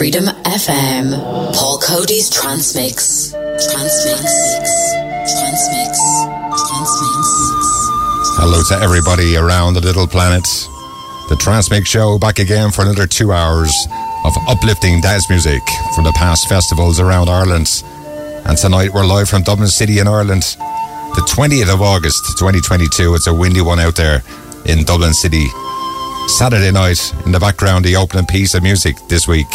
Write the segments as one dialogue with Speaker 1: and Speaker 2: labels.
Speaker 1: Freedom FM. Paul Coady's Trance Mix. Transmix. Trance Mix. Transmix.
Speaker 2: Hello to everybody around the little planet. The Trance Mix Show back again for another two hours of uplifting dance music from the past festivals around Ireland. And tonight we're live from Dublin City in Ireland. The 20th of August 2022. It's a windy one out there in Dublin City. Saturday night, in the background, the opening piece of music this week.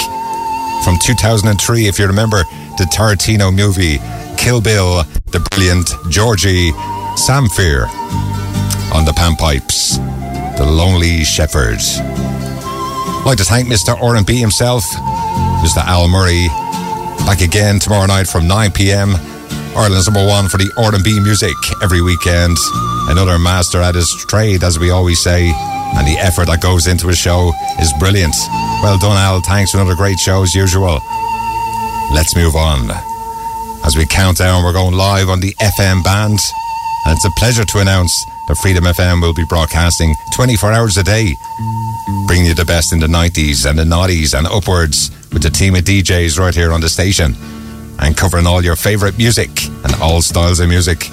Speaker 2: From 2003, if you remember the Tarantino movie, Kill Bill, the brilliant Gheorghe Zamfir on the panpipes, The Lonely Shepherd. I'd like to thank Mr. R&B himself, Mr. Al Murray, back again tomorrow night from 9 p.m. Ireland's number one for the R&B music every weekend. Another master at his trade, as we always say and the effort that goes into a show is brilliant. Well done, Al. Thanks for another great show as usual. Let's move on. As we count down, we're going live on the FM band, and it's a pleasure to announce that Freedom FM will be broadcasting 24 hours a day, bringing you the best in the 90s and the noughties and upwards with the team of DJs right here on the station, and covering all your favourite music and all styles of music.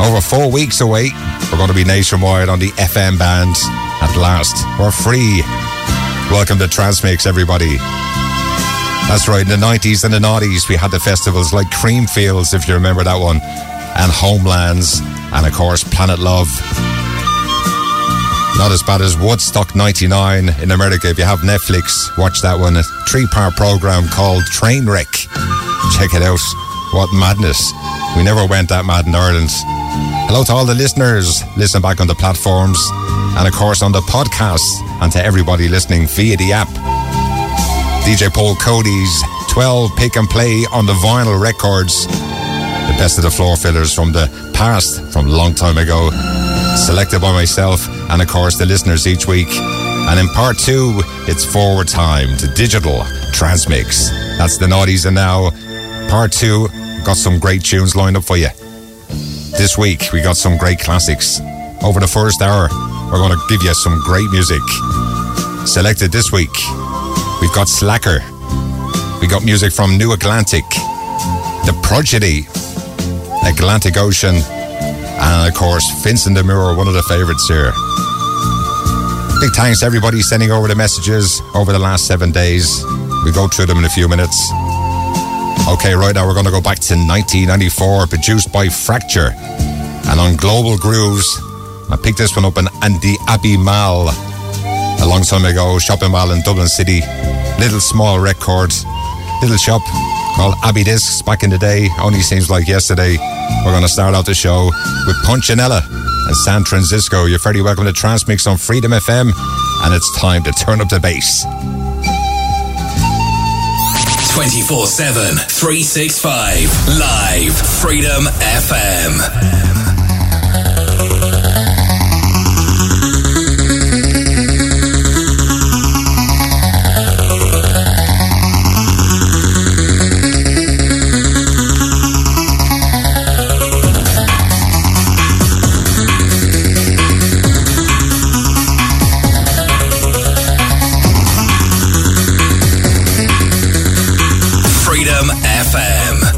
Speaker 2: Over four weeks away, we're going to be nationwide on the FM band at last. We're free. Welcome to Trance Mix, everybody. That's right, in the 90s and the noughties, we had the festivals like Creamfields, if you remember that one, and Homelands, and of course, Planet Love. Not as bad as Woodstock 99 in America. If you have Netflix, watch that one. A three part program called Trainwreck. Check it out. What madness. We never went that mad in Ireland. Hello to all the listeners. Listen back on the platforms and, of course, on the podcast, and to everybody listening via the app. DJ Paul Coady's 12 pick and play on the vinyl records. The best of the floor fillers from the past, from a long time ago. Selected by myself and, of course, the listeners each week. And in part two, it's forward time to digital Trance Mix. That's the noughties and now. Part two, got some great tunes lined up for you. This week, we got some great classics. Over the first hour, we're going to give you some great music. Selected this week, we've got Slacker. We got music from New Atlantic, The Prodigy, Atlantic Ocean, and of course, Vincent de Moor, one of the favourites here. Big thanks to everybody sending over the messages over the last seven days. We'll go through them in a few minutes. Okay, right now we're going to go back to 1994, produced by Fracture. And on Global Grooves, I picked this one up in Andy Abbey Mall a long time ago, shopping mall in Dublin City. Little small record, little shop called Abbey Discs back in the day. Only seems like yesterday. We're going to start out the show with Punchinella and San Francisco. You're very welcome to Trance Mix on Freedom FM, and it's time to turn up the bass.
Speaker 3: 24 7, 365. Live Freedom FM. FM.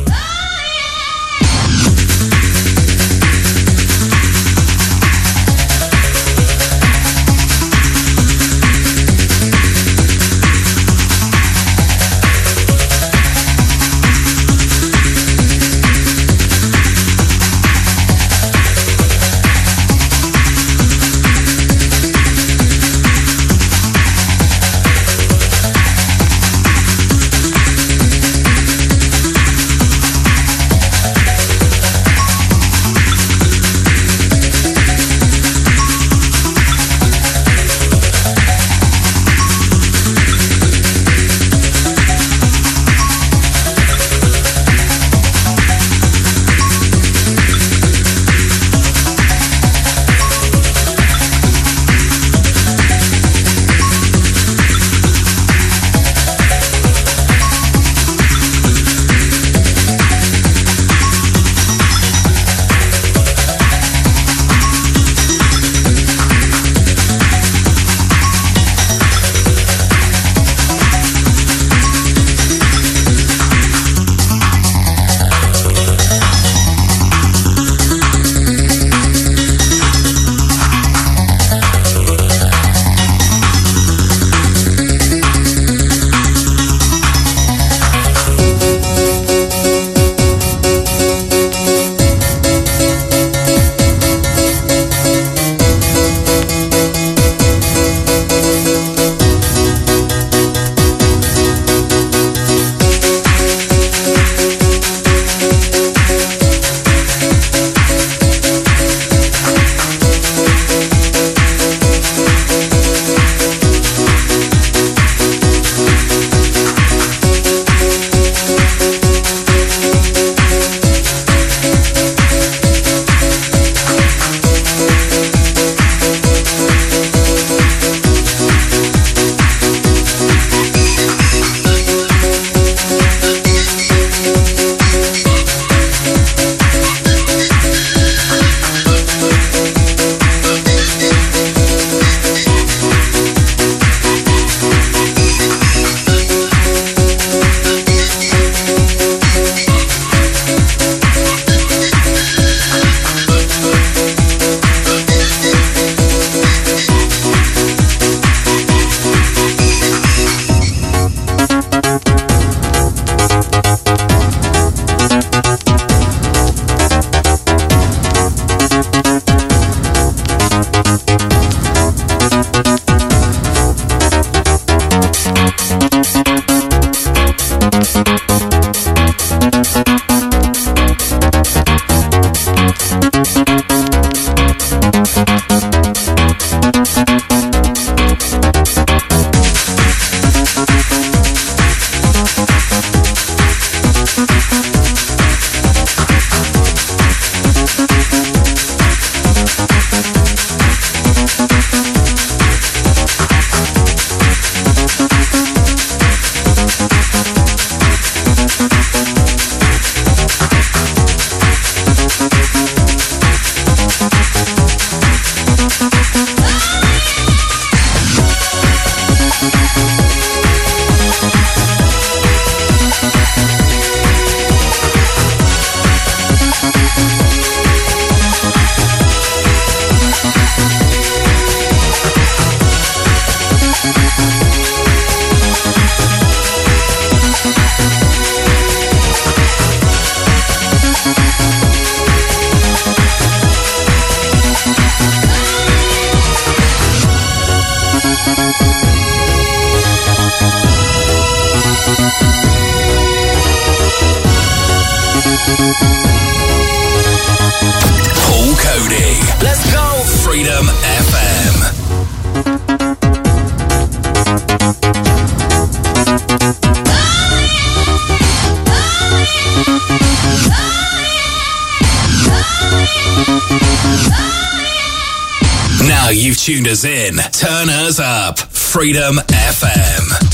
Speaker 3: In. Turn us up. Freedom FM.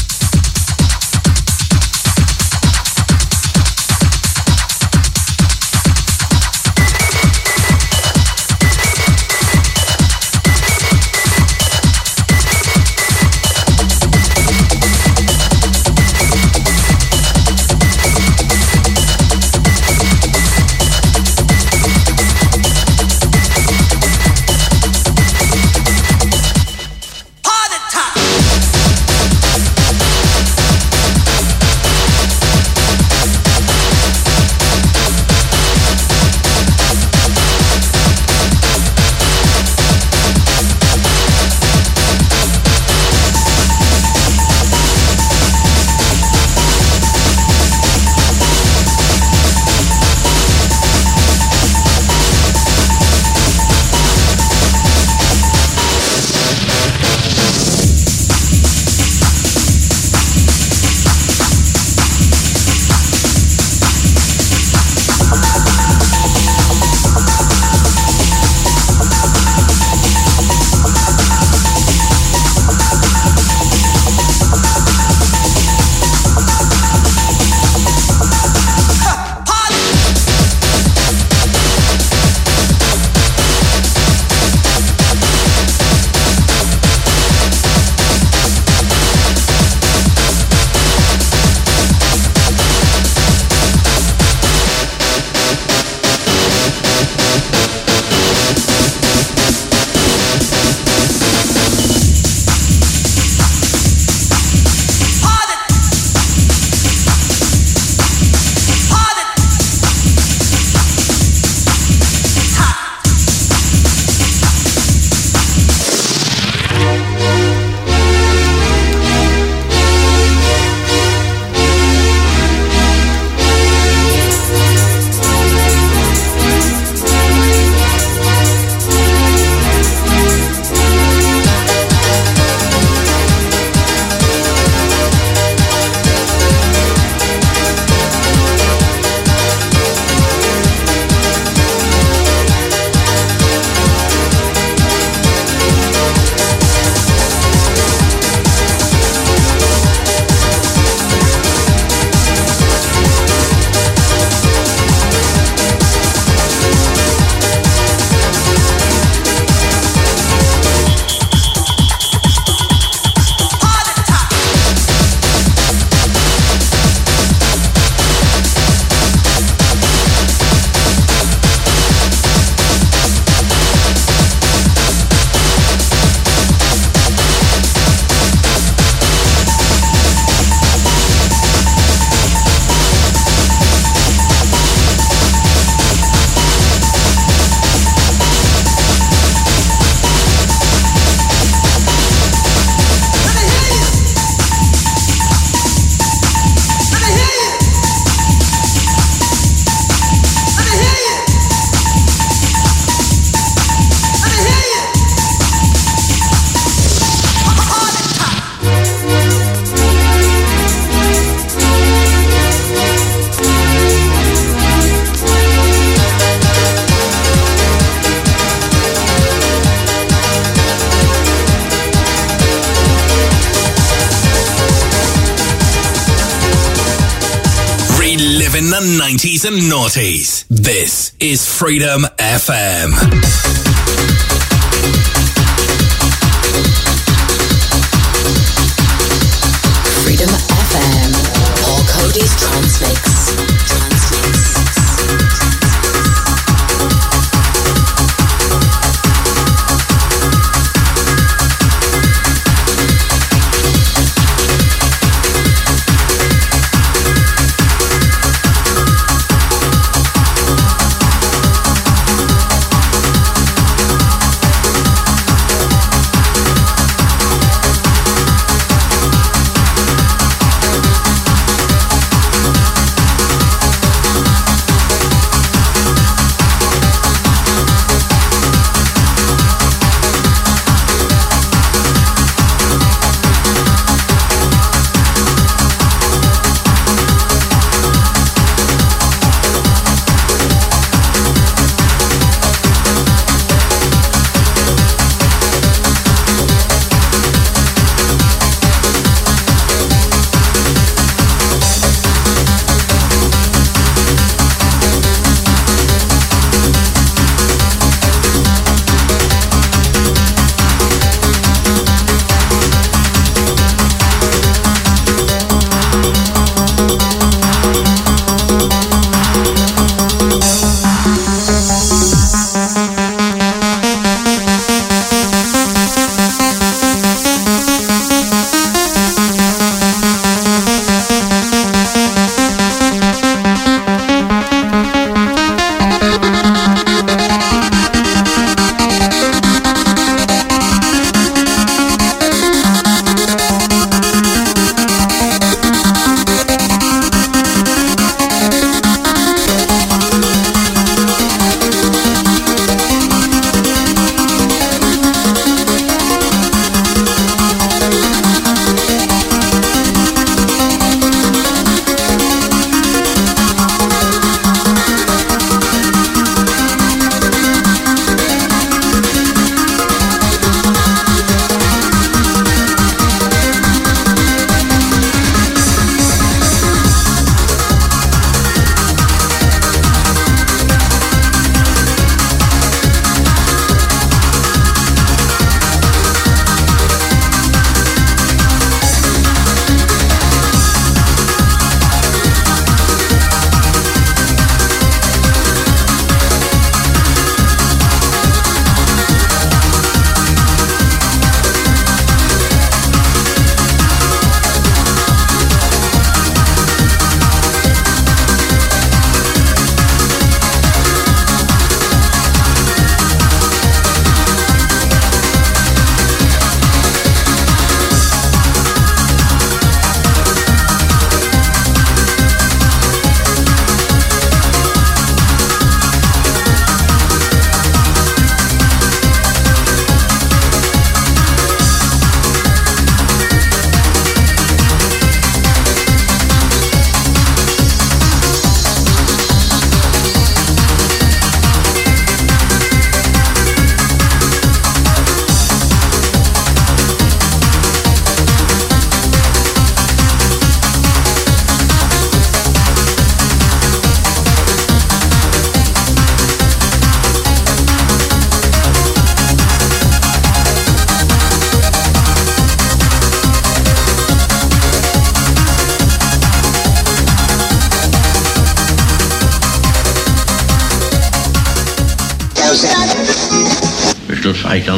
Speaker 3: And noughties. This is Freedom FM.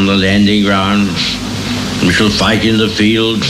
Speaker 4: The landing grounds. We shall fight in the field.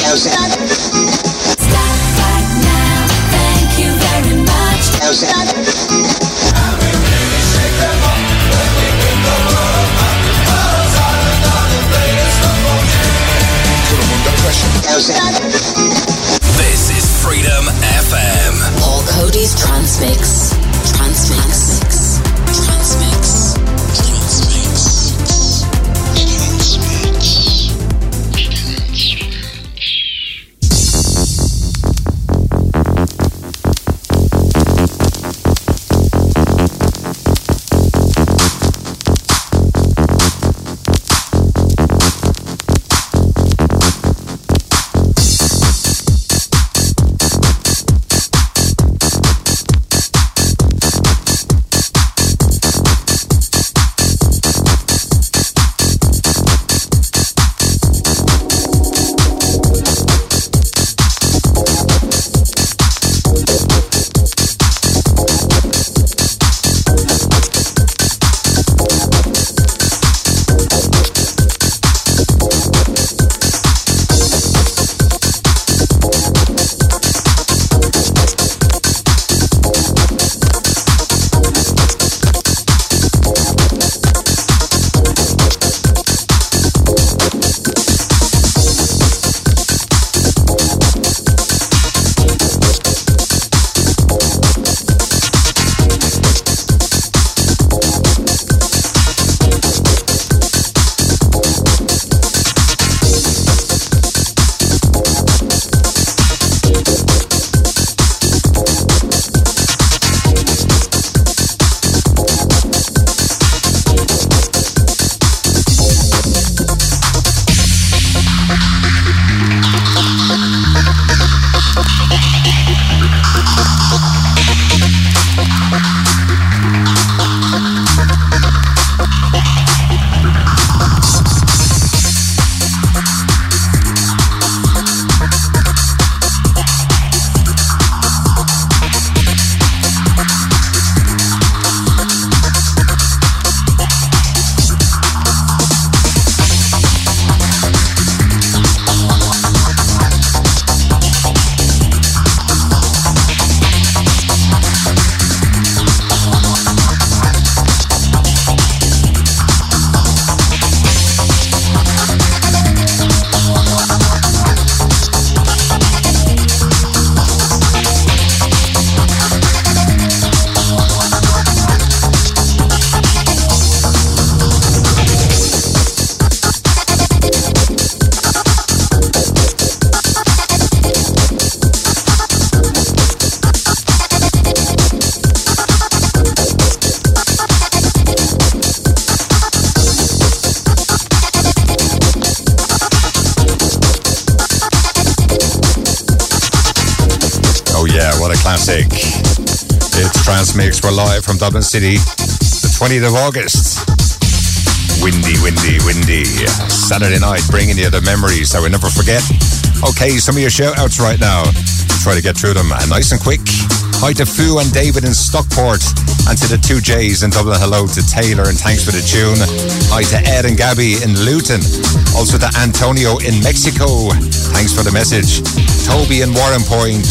Speaker 2: From Dublin City, the 20th of August. Windy, windy, windy. Saturday night, bringing you the memories that we never forget. Okay, some of your shout outs right now. Try to get through them nice and quick. Hi to Fu and David in Stockport, and to the two J's in Dublin. Hello to Taylor, and thanks for the tune. Hi to Ed and Gabby in Luton. Also to Antonio in Mexico. Thanks for the message. Toby in Warrenpoint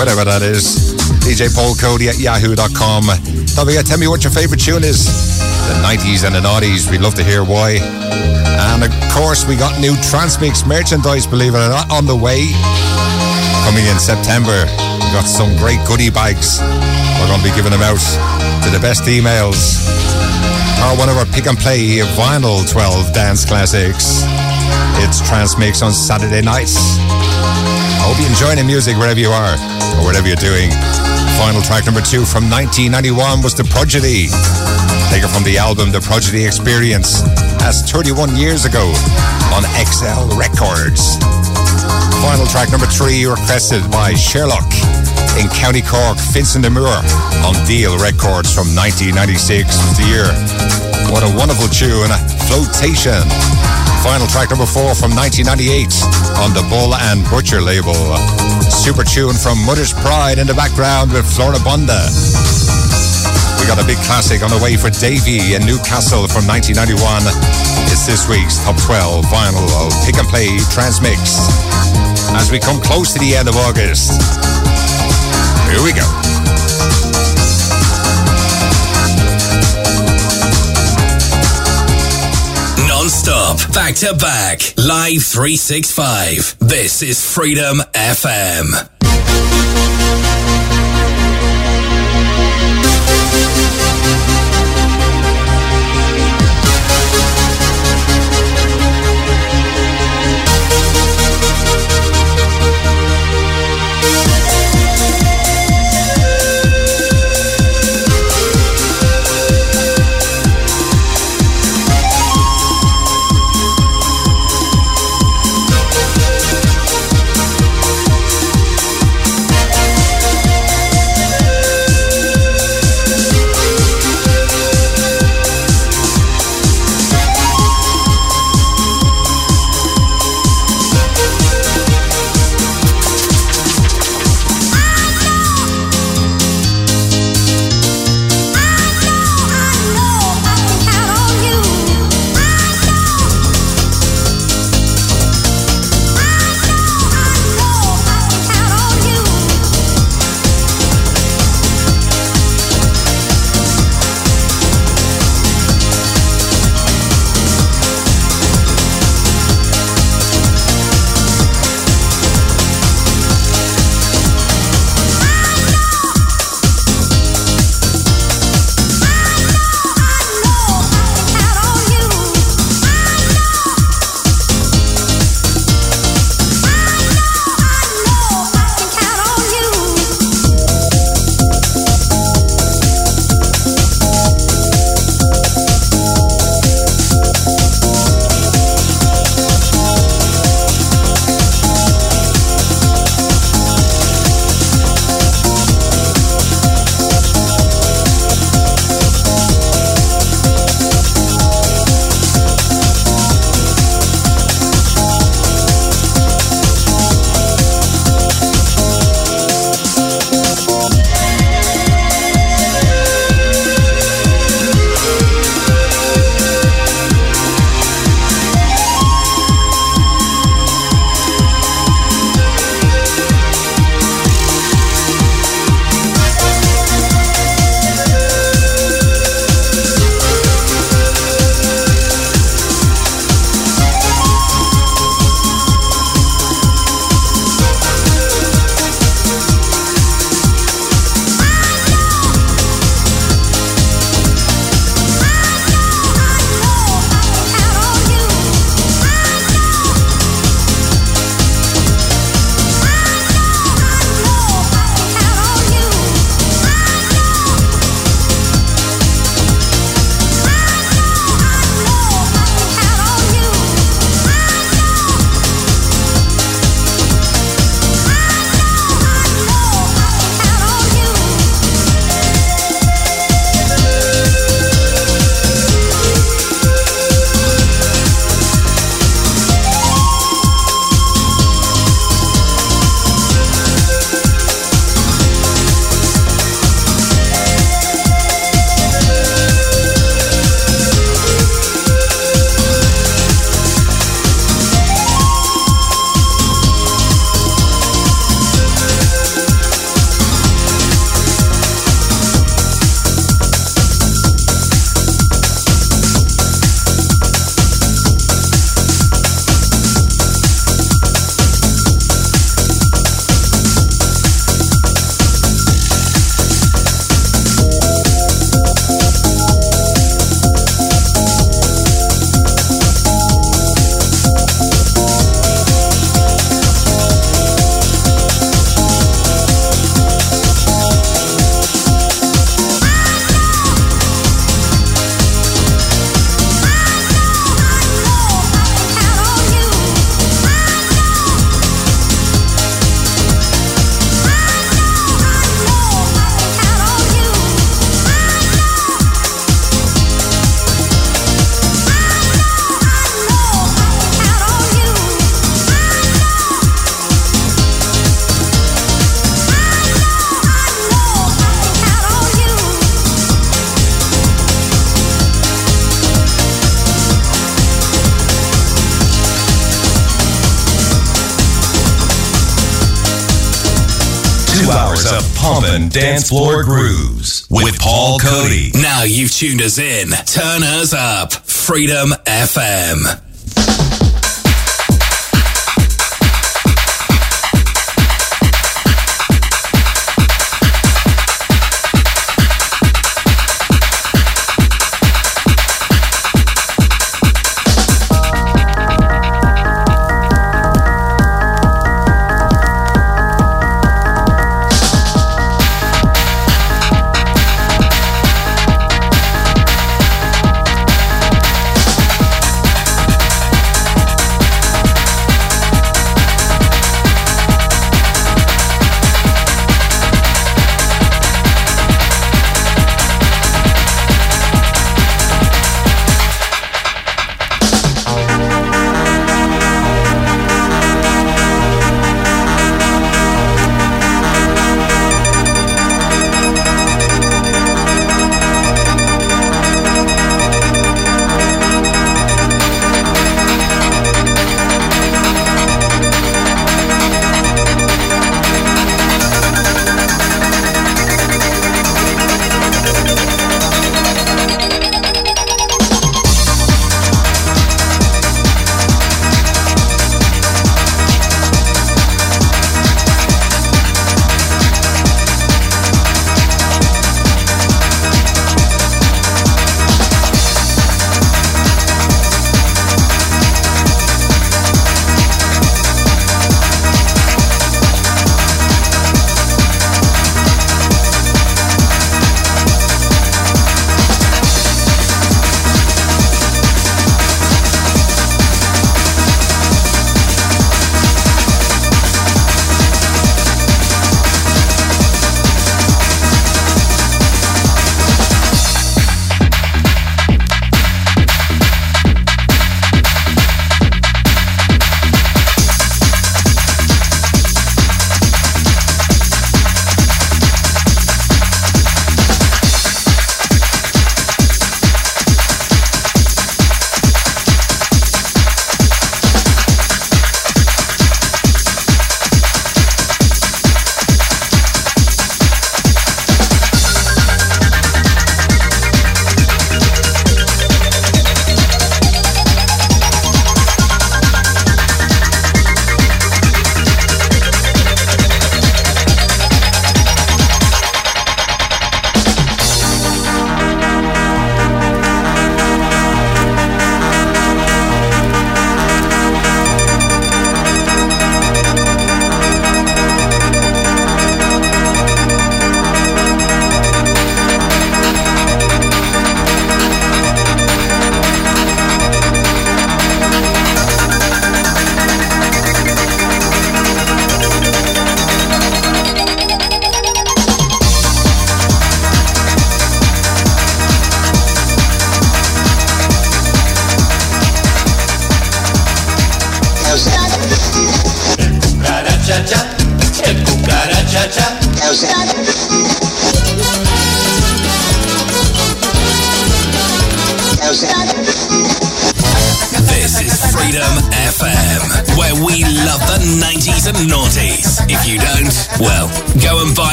Speaker 2: whatever that is. DJ Paul Coady at yahoo.com. Don't forget, tell me what your favorite tune is. The 90s and the 90s. We'd love to hear why. And of course, we got new Trance Mix merchandise, believe it or not, on the way. Coming in September. We got some great goodie bags. We're going to be giving them out to the best emails. Or one of our pick and play vinyl 12 dance classics. It's Trance Mix on Saturday nights. I hope you're enjoying the music wherever you are or whatever you're doing. Final track number two from 1991 was The Prodigy. Taken from the album The Prodigy Experience. That's 31 years ago on XL Records. Final track number three requested by Sherlock in County Cork, Vincent de Moor on Deal Records from 1996 was the year. What a wonderful tune, and a Flowtation. Final track number four from 1998 on the Bull and Butcher label. Super tune from Mother's Pride in the background with Floribunda. We got a big classic on the way for Davey in Newcastle from 1991. It's this week's top 12 vinyl of Pick and Play Trance Mix. As we come close to the end of August, here we go.
Speaker 3: Back to back, live 365. This is Freedom FM.
Speaker 5: dance floor grooves with Paul Coady.
Speaker 3: Now you've tuned us in. Turn us up. Freedom FM.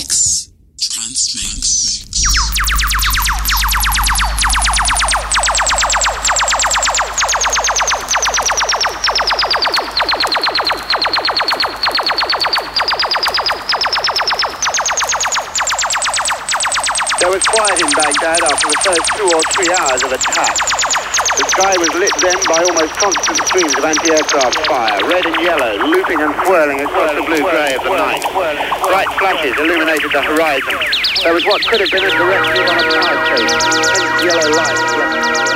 Speaker 6: Trance Mix. Transmix. There was quiet in Baghdad after the first two or three hours of attack sky was lit then by almost constant streams of anti-aircraft fire, red and yellow, looping
Speaker 3: and swirling across the blue-grey of
Speaker 2: the night. Bright flashes illuminated the horizon. There was what could have been a direct hit on a power chase, yellow light.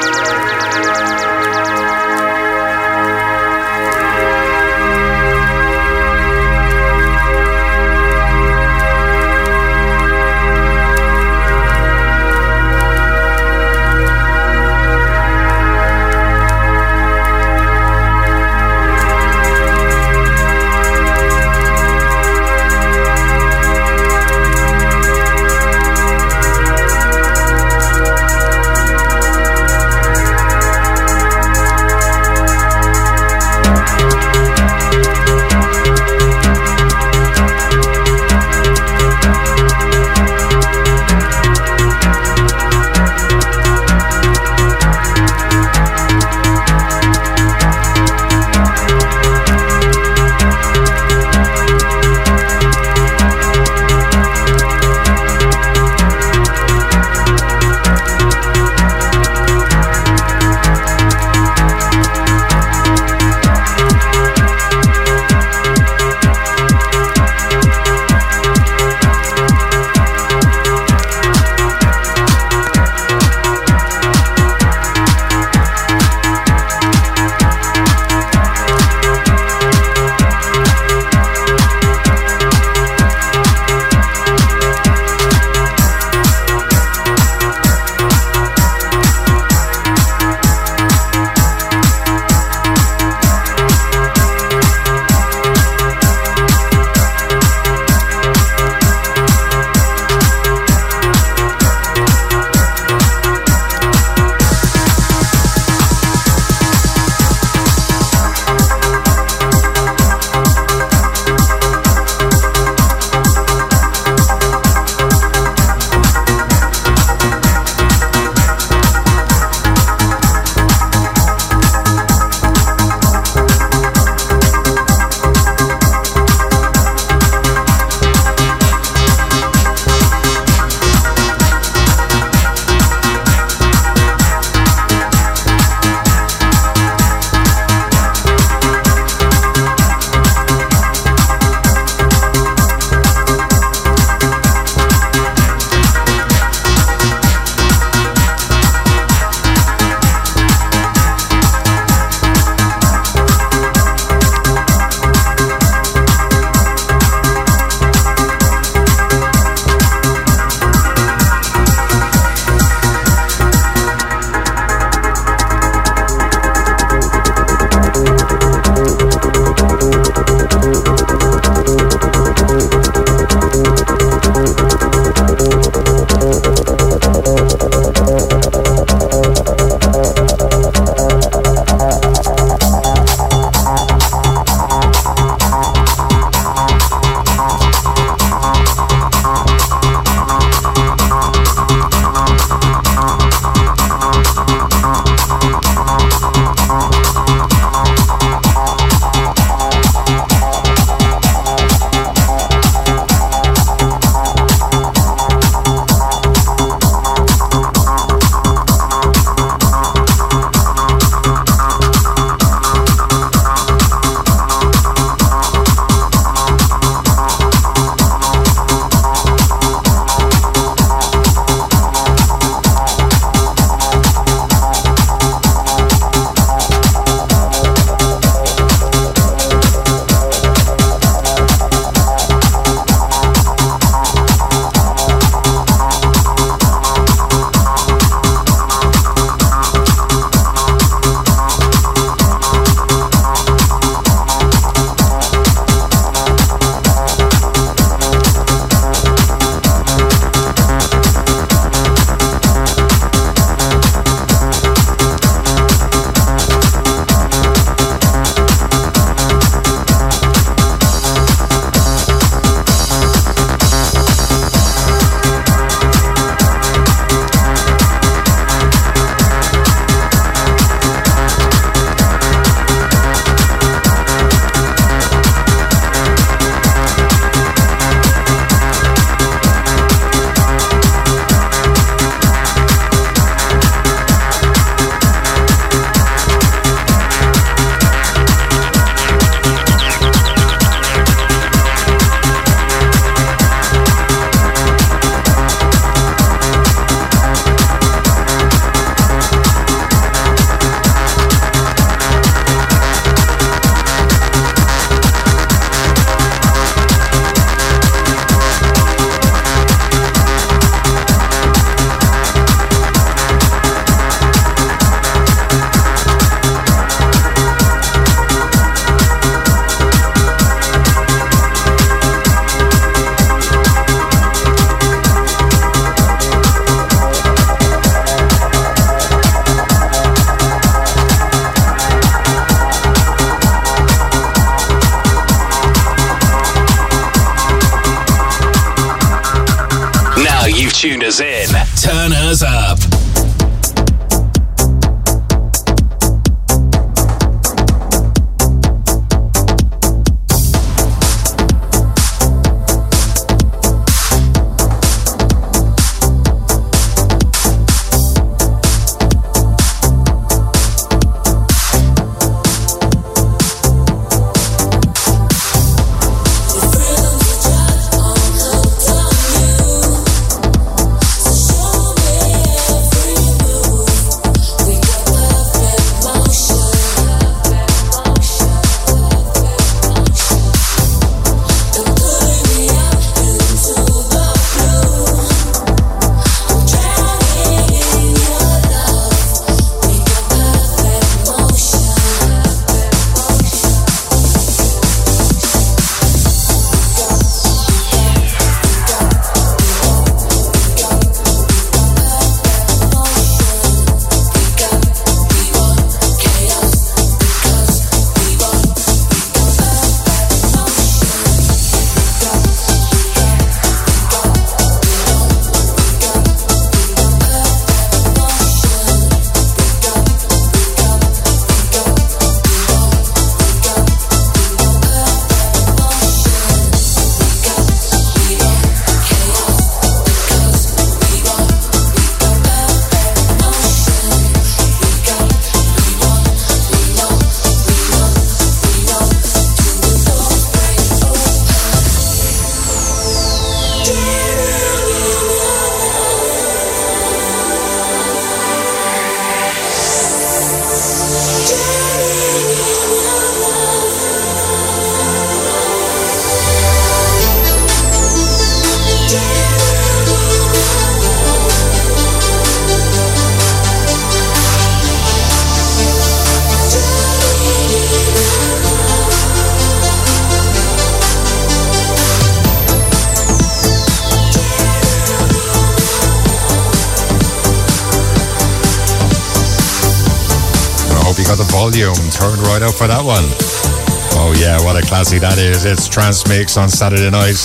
Speaker 2: That is. It's Trance Mix on Saturday night.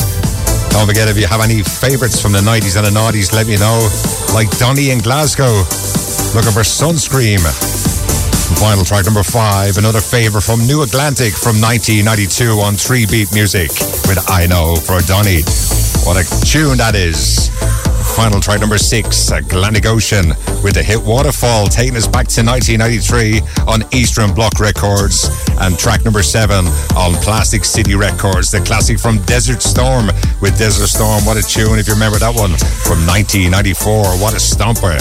Speaker 2: Don't forget if you have any favourites from the 90s and the noughties, let me know. Like Donny in Glasgow, looking for Sunscreem. Final track number five, another favourite from New Atlantic from 1992 on 3 Beat Music with I Know for Donny. What a tune that is. Final track number six, Atlantic Ocean with the hit Waterfall, taking us back to 1993 on Eastern Bloc Records. And track number seven on Plastic City Records, the classic from Desert Storm with Desert Storm. What a tune, if you remember that one from 1994. What a stomper.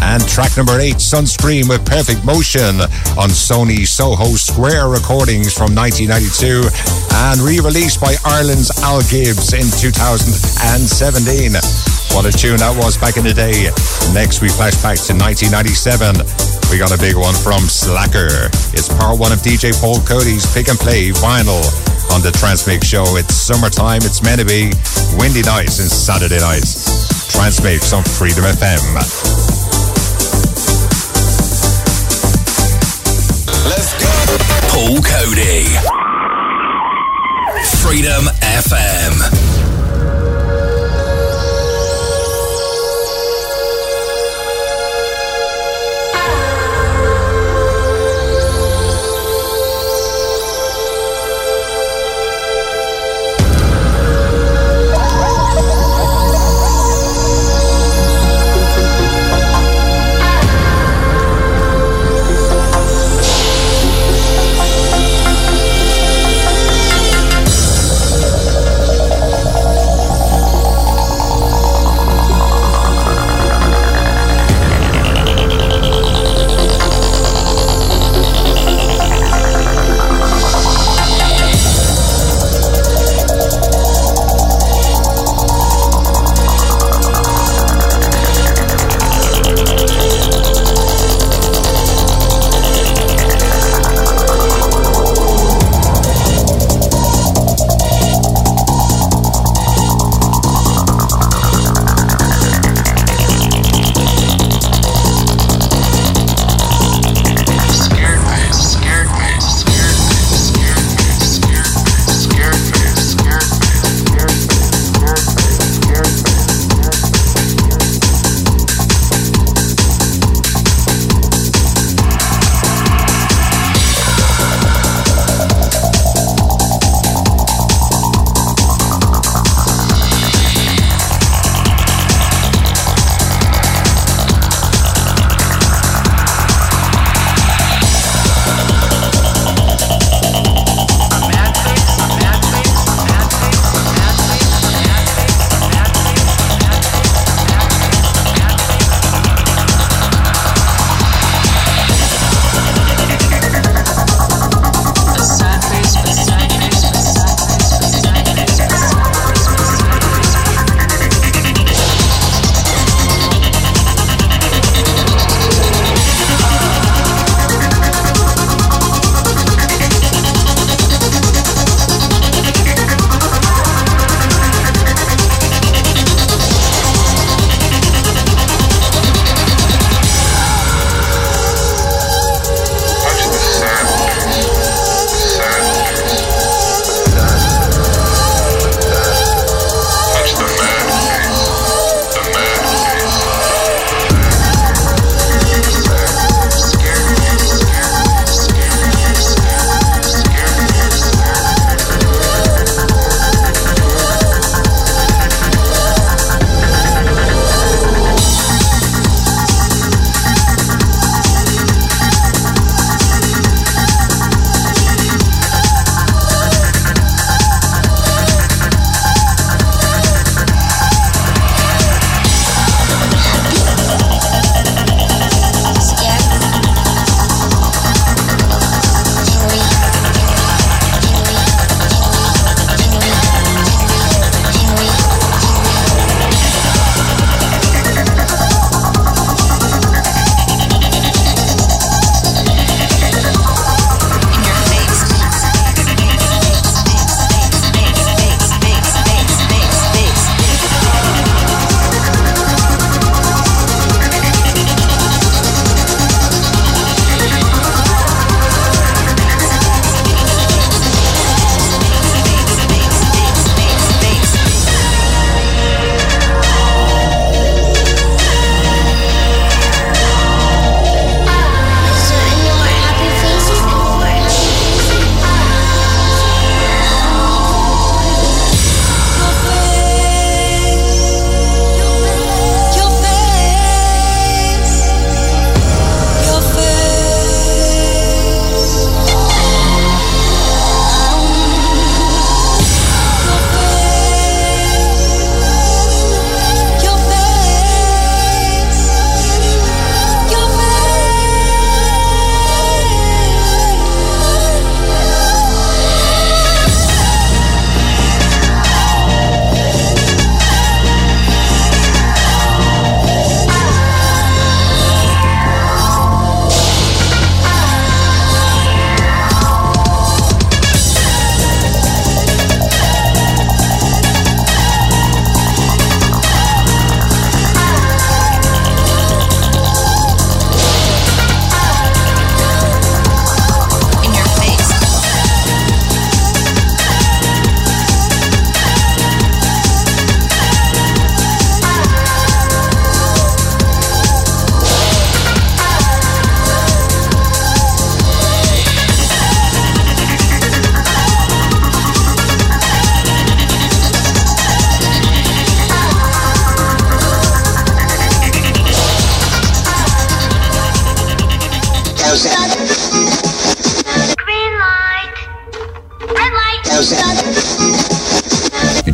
Speaker 2: And track number eight, Sunscreem with Perfect Motion on Sony Soho Square recordings from 1992 and re-released by Ireland's Al Gibbs in 2017. What a tune that was back in the day. Next, we flash back to 1997. We got a big one from Slacker. It's part one of DJ Paul Coady's Pick and Play vinyl on the Trance Mix show. It's summertime. It's meant to be windy nights and Saturday nights. Trance Mix on Freedom FM.
Speaker 3: Let's go. Paul Coady. Freedom FM.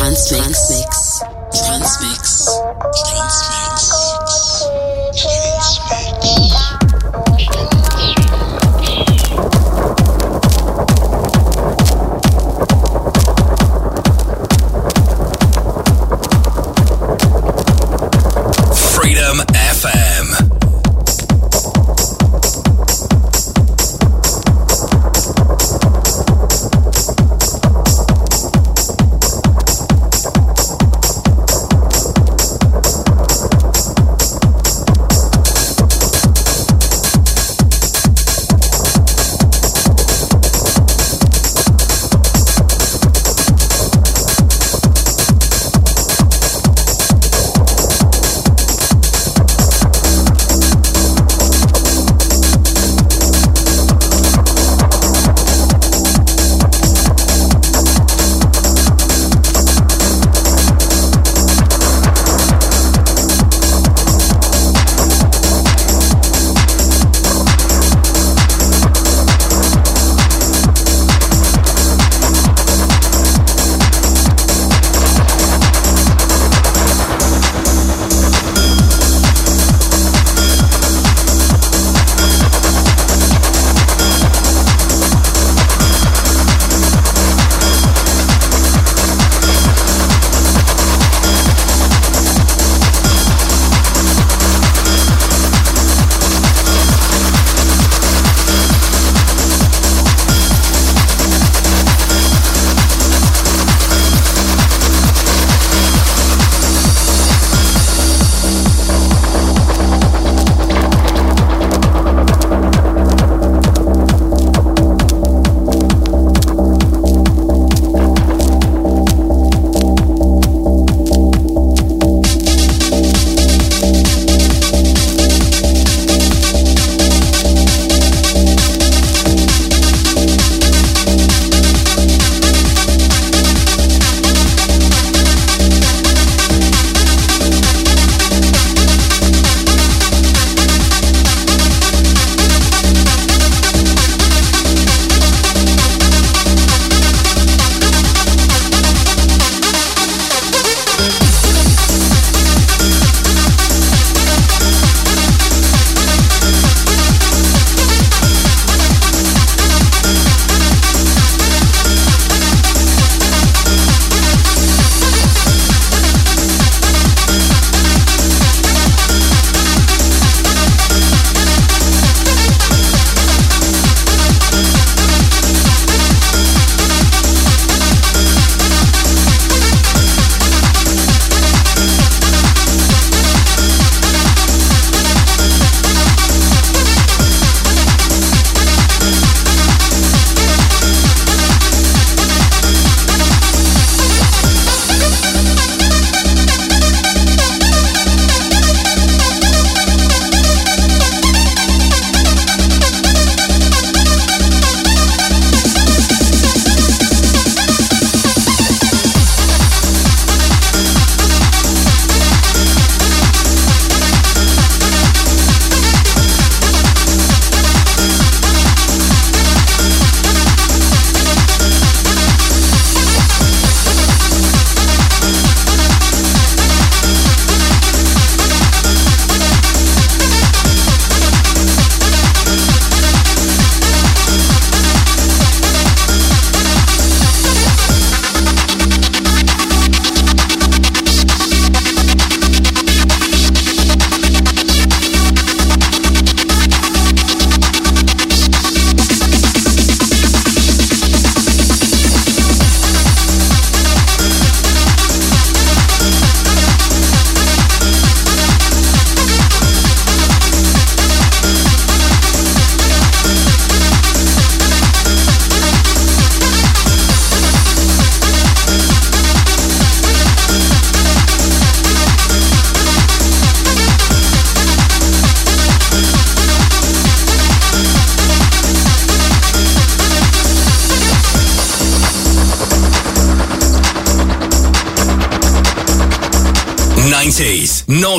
Speaker 1: Trance Mix. Transmix.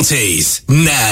Speaker 3: 90s, noughties, now.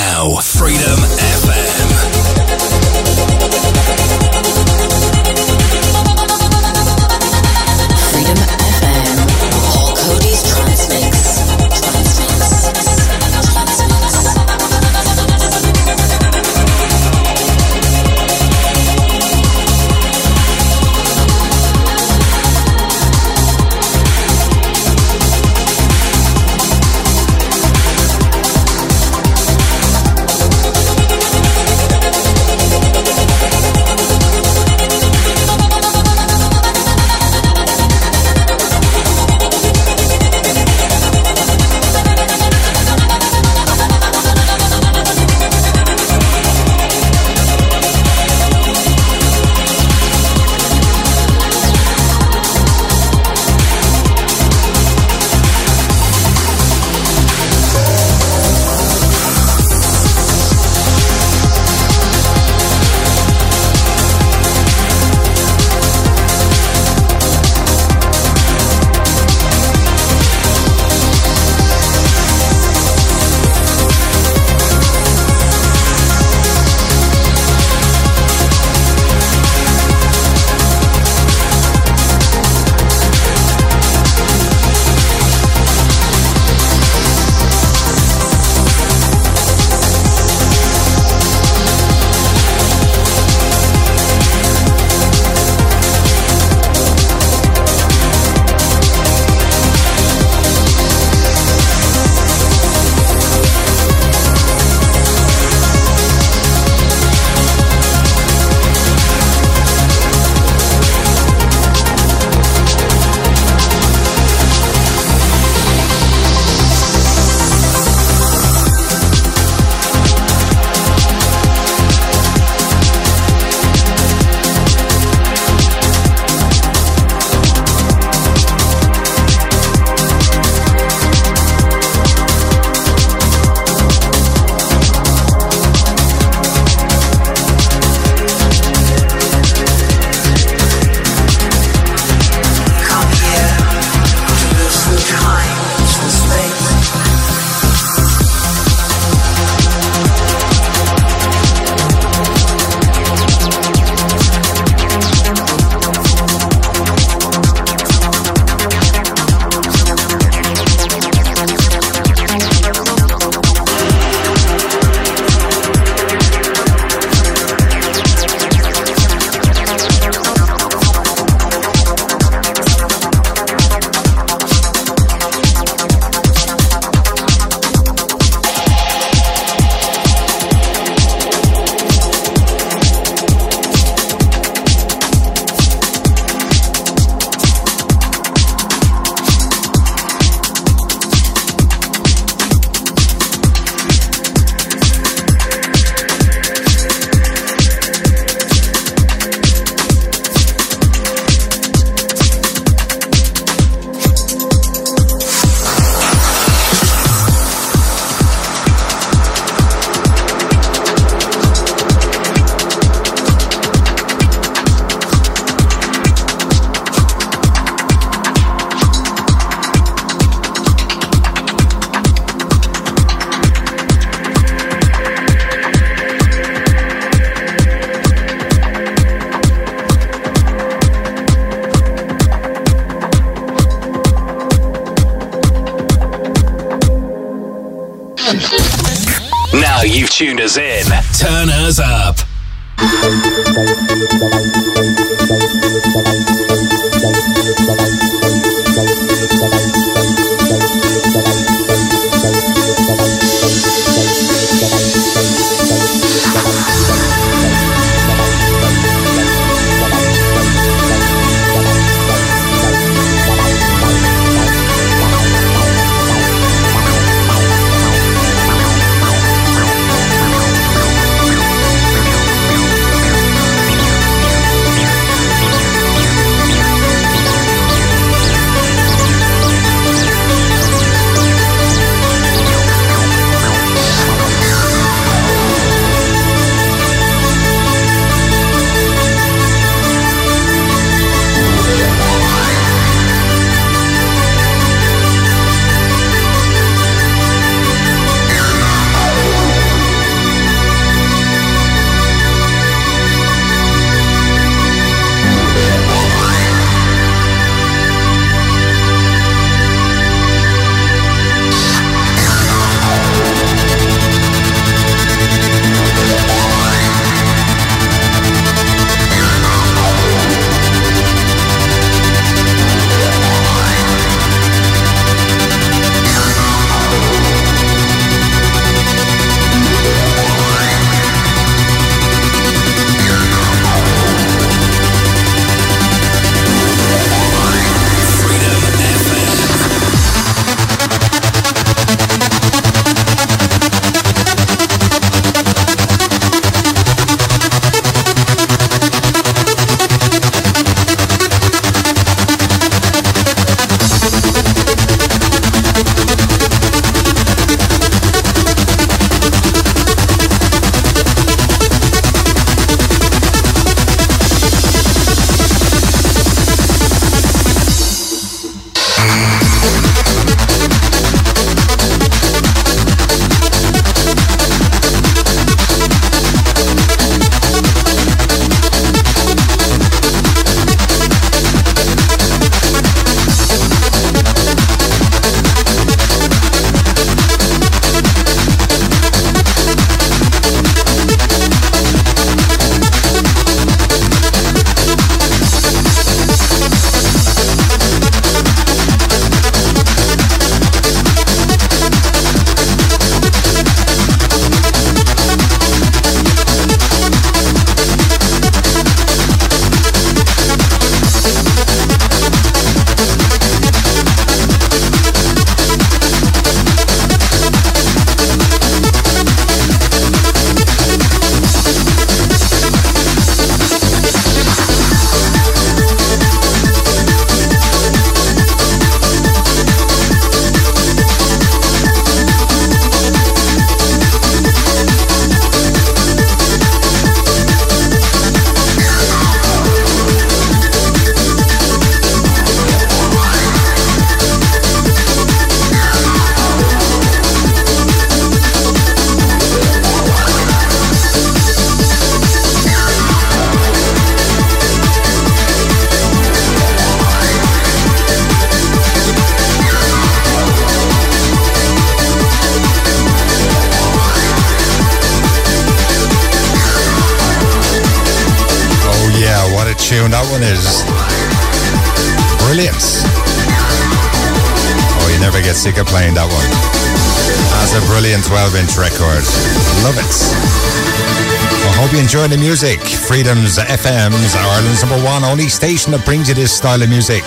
Speaker 2: FM's Ireland's number one only station that brings you this style of music.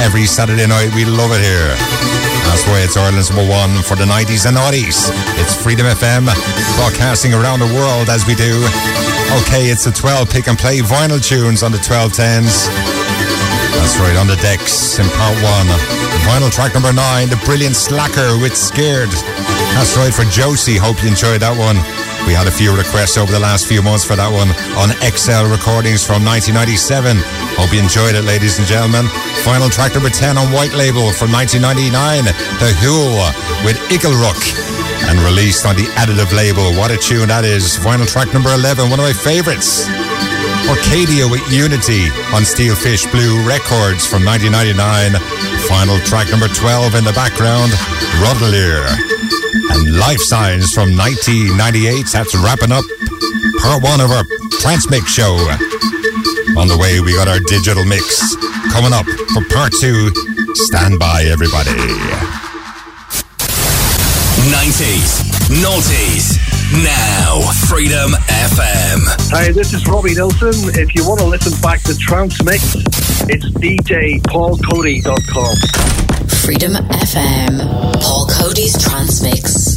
Speaker 2: Every Saturday night, we love it here. That's why it's Ireland's number one for the 90s and 90s. It's Freedom FM, broadcasting around the world as we do. Okay, it's the 12 pick and play vinyl tunes on the 1210s. That's right, on the decks in part one. Vinyl track number nine, The Brilliant Slacker with Scared. That's right, for Josie. Hope you enjoyed that one. We had a few requests over the last few months for that one on XL Recordings from 1997. Hope you enjoyed it, ladies and gentlemen. Final track number 10 on White Label from 1999, The Who with Igelrook. And released on the Additive label. What a tune that is. Vinyl track number 11, one of my favorites. Arcadia with Unity on Steelfish Blue Records from 1999. Final track number 12 in the background, Rodelier. And Life Signs from 1998. That's wrapping up part one of our Trance Mix show. On the way, we got our digital mix coming up for part two. Stand by, everybody.
Speaker 3: 90s, noughties, now Freedom FM.
Speaker 6: Hi, this is Robbie Nelson. If you want to listen back to Trance Mix, it's djpaulcoady.com.
Speaker 1: Freedom FM. Paul Coady's Transmix.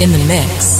Speaker 7: In the
Speaker 8: mix.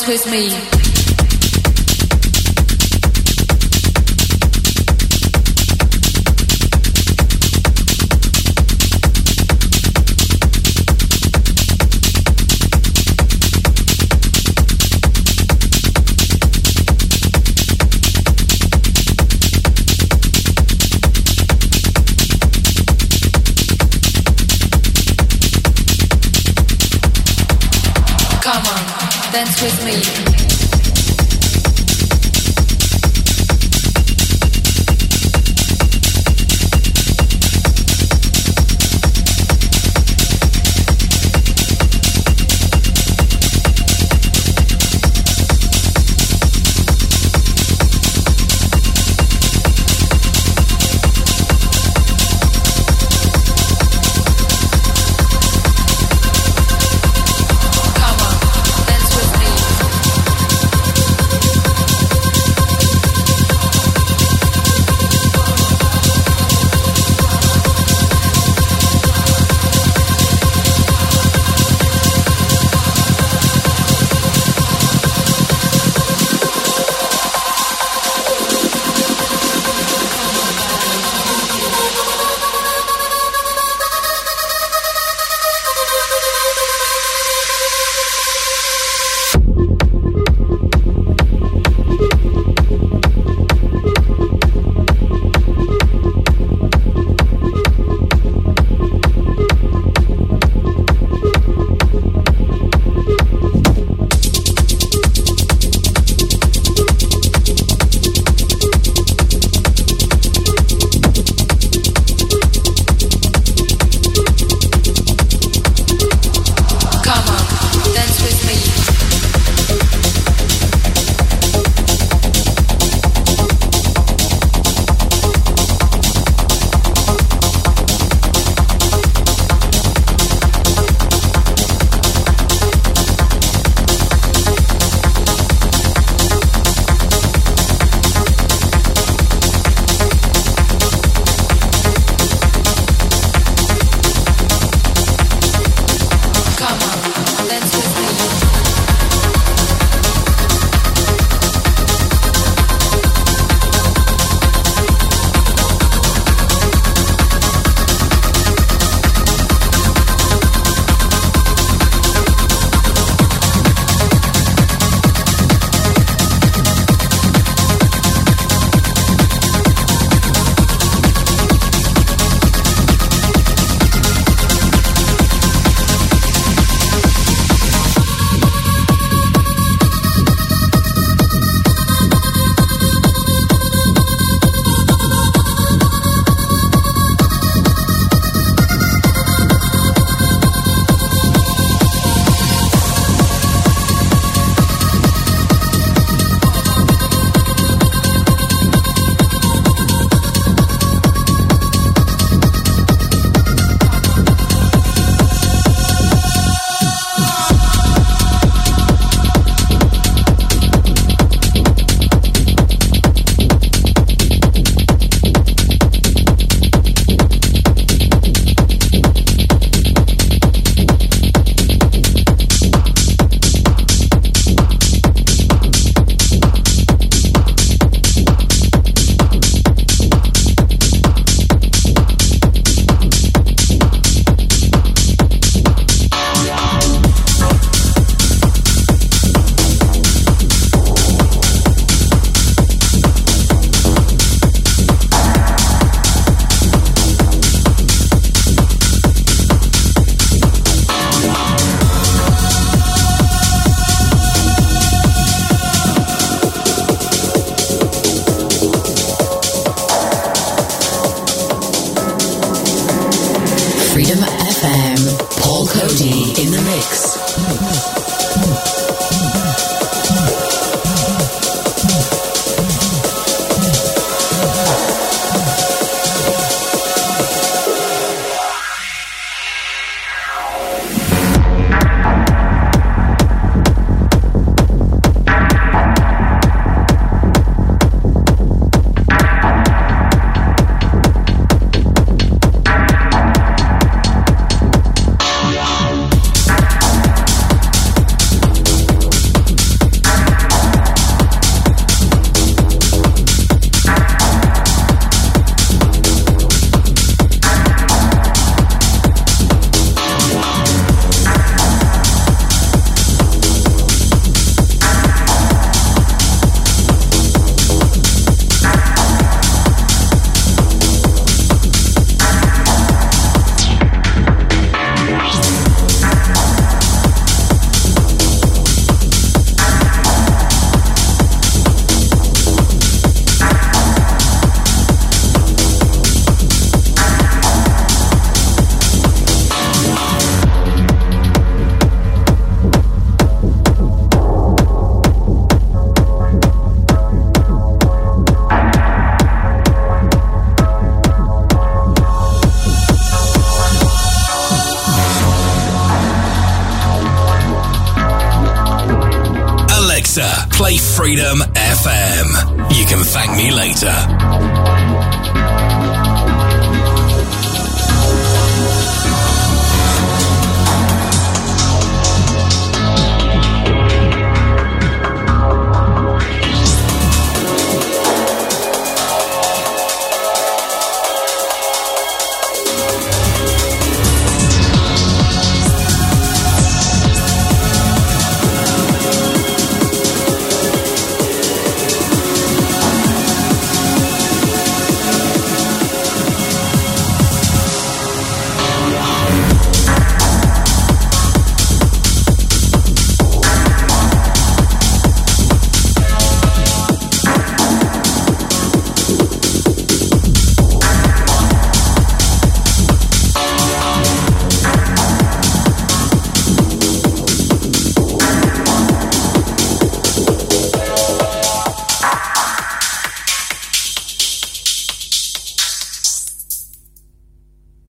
Speaker 9: Dance with me. With me.